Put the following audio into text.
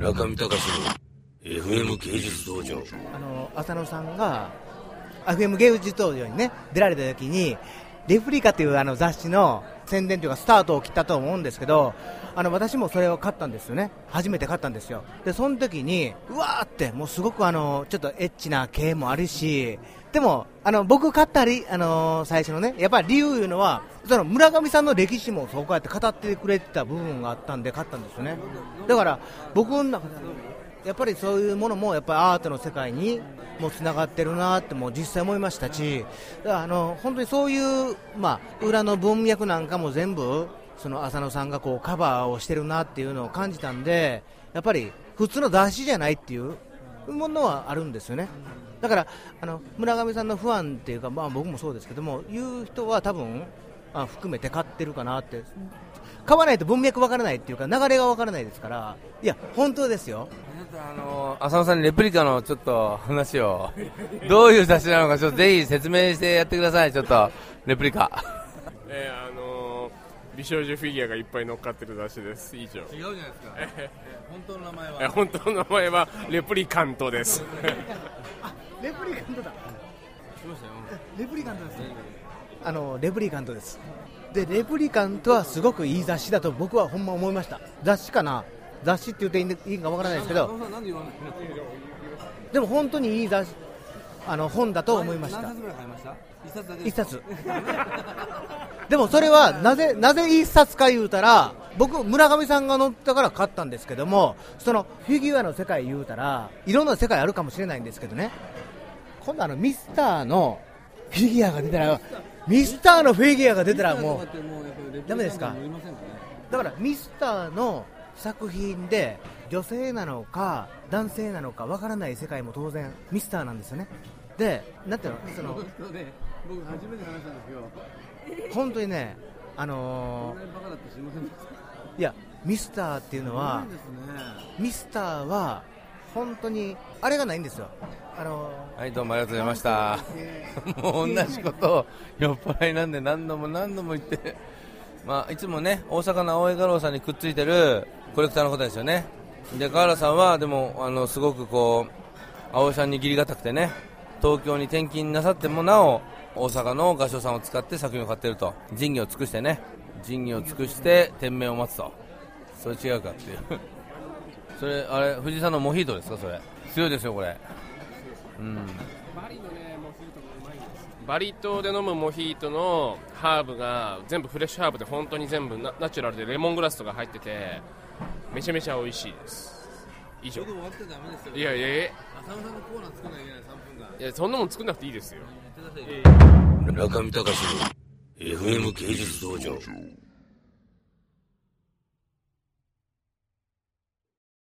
村上隆の FM 芸術道場。あの浅野さんが FM 芸術道場にね出られた時にレプリカというあの雑誌の宣伝というかスタートを切ったと思うんですけどあの私もそれを買ったんですよね。初めて買ったんですよ。でその時にうわーってもうすごくあのちょっとエッチな系もあるしでもあの僕買ったり、あの最初のねやっぱり理由いうのはその村上さんの歴史もそうやって語ってくれてた部分があったんで買ったんですよねだから僕の中でやっぱりそういうものもやっぱりアートの世界にもつながってるなっても実際思いましたし、あの本当にそういう、まあ、裏の文脈なんかも全部、その浅野さんがこうカバーをしてるなっていうのを感じたんで、やっぱり普通の雑誌じゃないっていうものはあるんですよね。だからあの村上さんのファンっていうか、まあ、僕もそうですけども、いう人は多分あ含めて買ってるかなって、買わないと文脈わからないっていうか、流れがわからないですから、いや、本当ですよ。あの浅野さんにレプリカのちょっと話を。どういう雑誌なのかちょっとぜひ説明してやってください。ちょっとレプリカ。えー、あのー美少女フィギュアがいっぱい乗っかってる雑誌です。以上。違うじゃないですか。本当の名前え本当の名前はレプリカントです。レプリカントだ。レプリカントです。あのレプリカントです。でレプリカントはすごくいい雑誌だと僕はほんま思いました。雑誌かな？雑誌って言っていいかわからないですけど、でも本当にいい雑誌あの本だと思いました。一冊。でもそれはなぜなぜ一冊か言うたら、僕村上さんが載ったから買ったんですけども、そのフィギュアの世界言うたらいろんな世界あるかもしれないんですけどね。今度あのミスターのフィギュアが出たら、ミスターのフィギュアが出たらもうダメですか？だからミスターの作品で女性なのか男性なのかわからない世界も当然ミスターなんですよね。で、なんていうの？その僕初めて話したんですけど本当にね、あのーいや、ミスターっていうのは、ミスターは本当にあれがないんですよ、あのはいどうもありがとうございました。もう同じことを酔っ払いなんで何度も何度も言って。まあいつもね大阪の青江画廊さんにくっついてるコレクターの方ですよね。で河原さんはでもあのすごくこう青江さんに義理がたくてね東京に転勤なさってもなお大阪の画商さんを使って作品を買ってると。仁義を尽くしてね。仁義を尽くして天命を待つと。それ違うかっていうそれあれ藤井さんのモヒートですか？それ。強いですよこれ。うん。バリ島で飲むモヒートのハーブが全部フレッシュハーブで本当に全部ナナチュラルでレモングラスとか入っててめちゃめちゃ美味しいです。以上。終わってダメですよ。いやいやいや。浅野さんのコーナー作んなきゃいけない3分間。いやそんなもん作んなくていいですよ。村上隆の FM 芸術道場